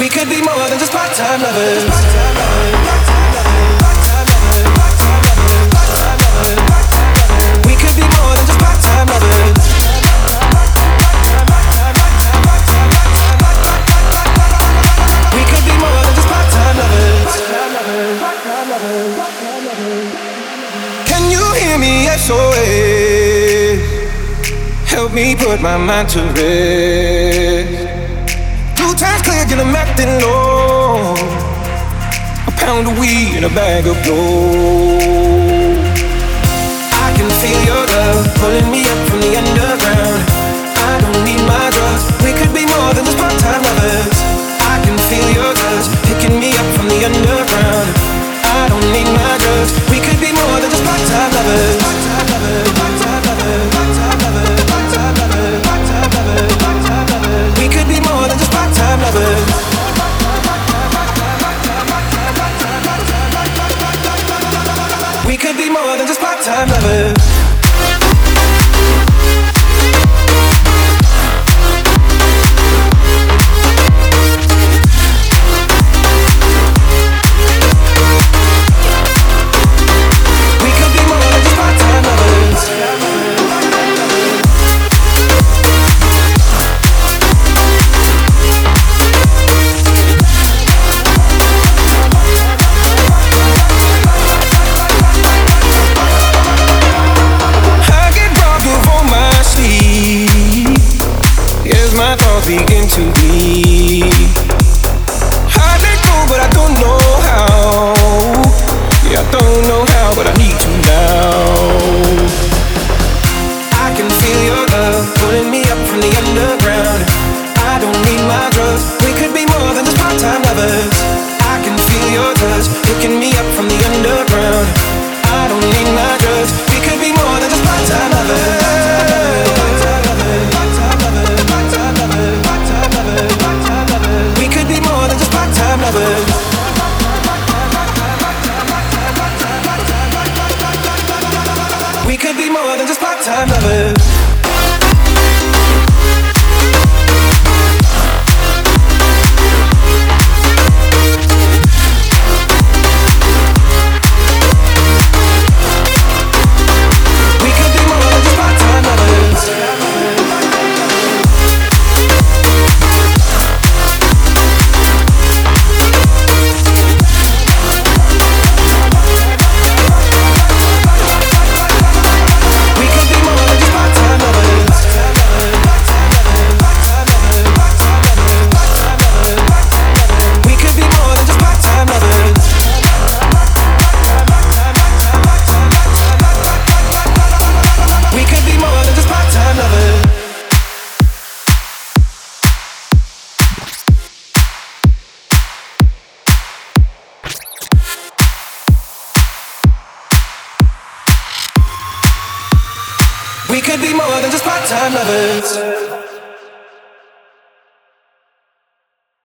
We could be more than just part-time lovers. We could be more than just part-time lovers. Can you hear me? SOS. Help me put my mind to rest. Clear, and I'm acting low. A pound of weed and a bag of gold. I can feel your love pulling me up from the underground. I don't need my drugs. We could be more than just part-time lovers. I can feel your touch picking me up from the underground. I don't need my drugs. We could be more than just. Part-time lovers. Part-time lovers. Begin to bleed. I let go, but I don't know how. Yeah, I don't know how, but I need you now. I can feel your love pulling me up from the underground. I don't need my drugs. We could be more than just part-time lovers. I can feel your touch picking me up from part-time lovers. We could be more than just part-time lovers.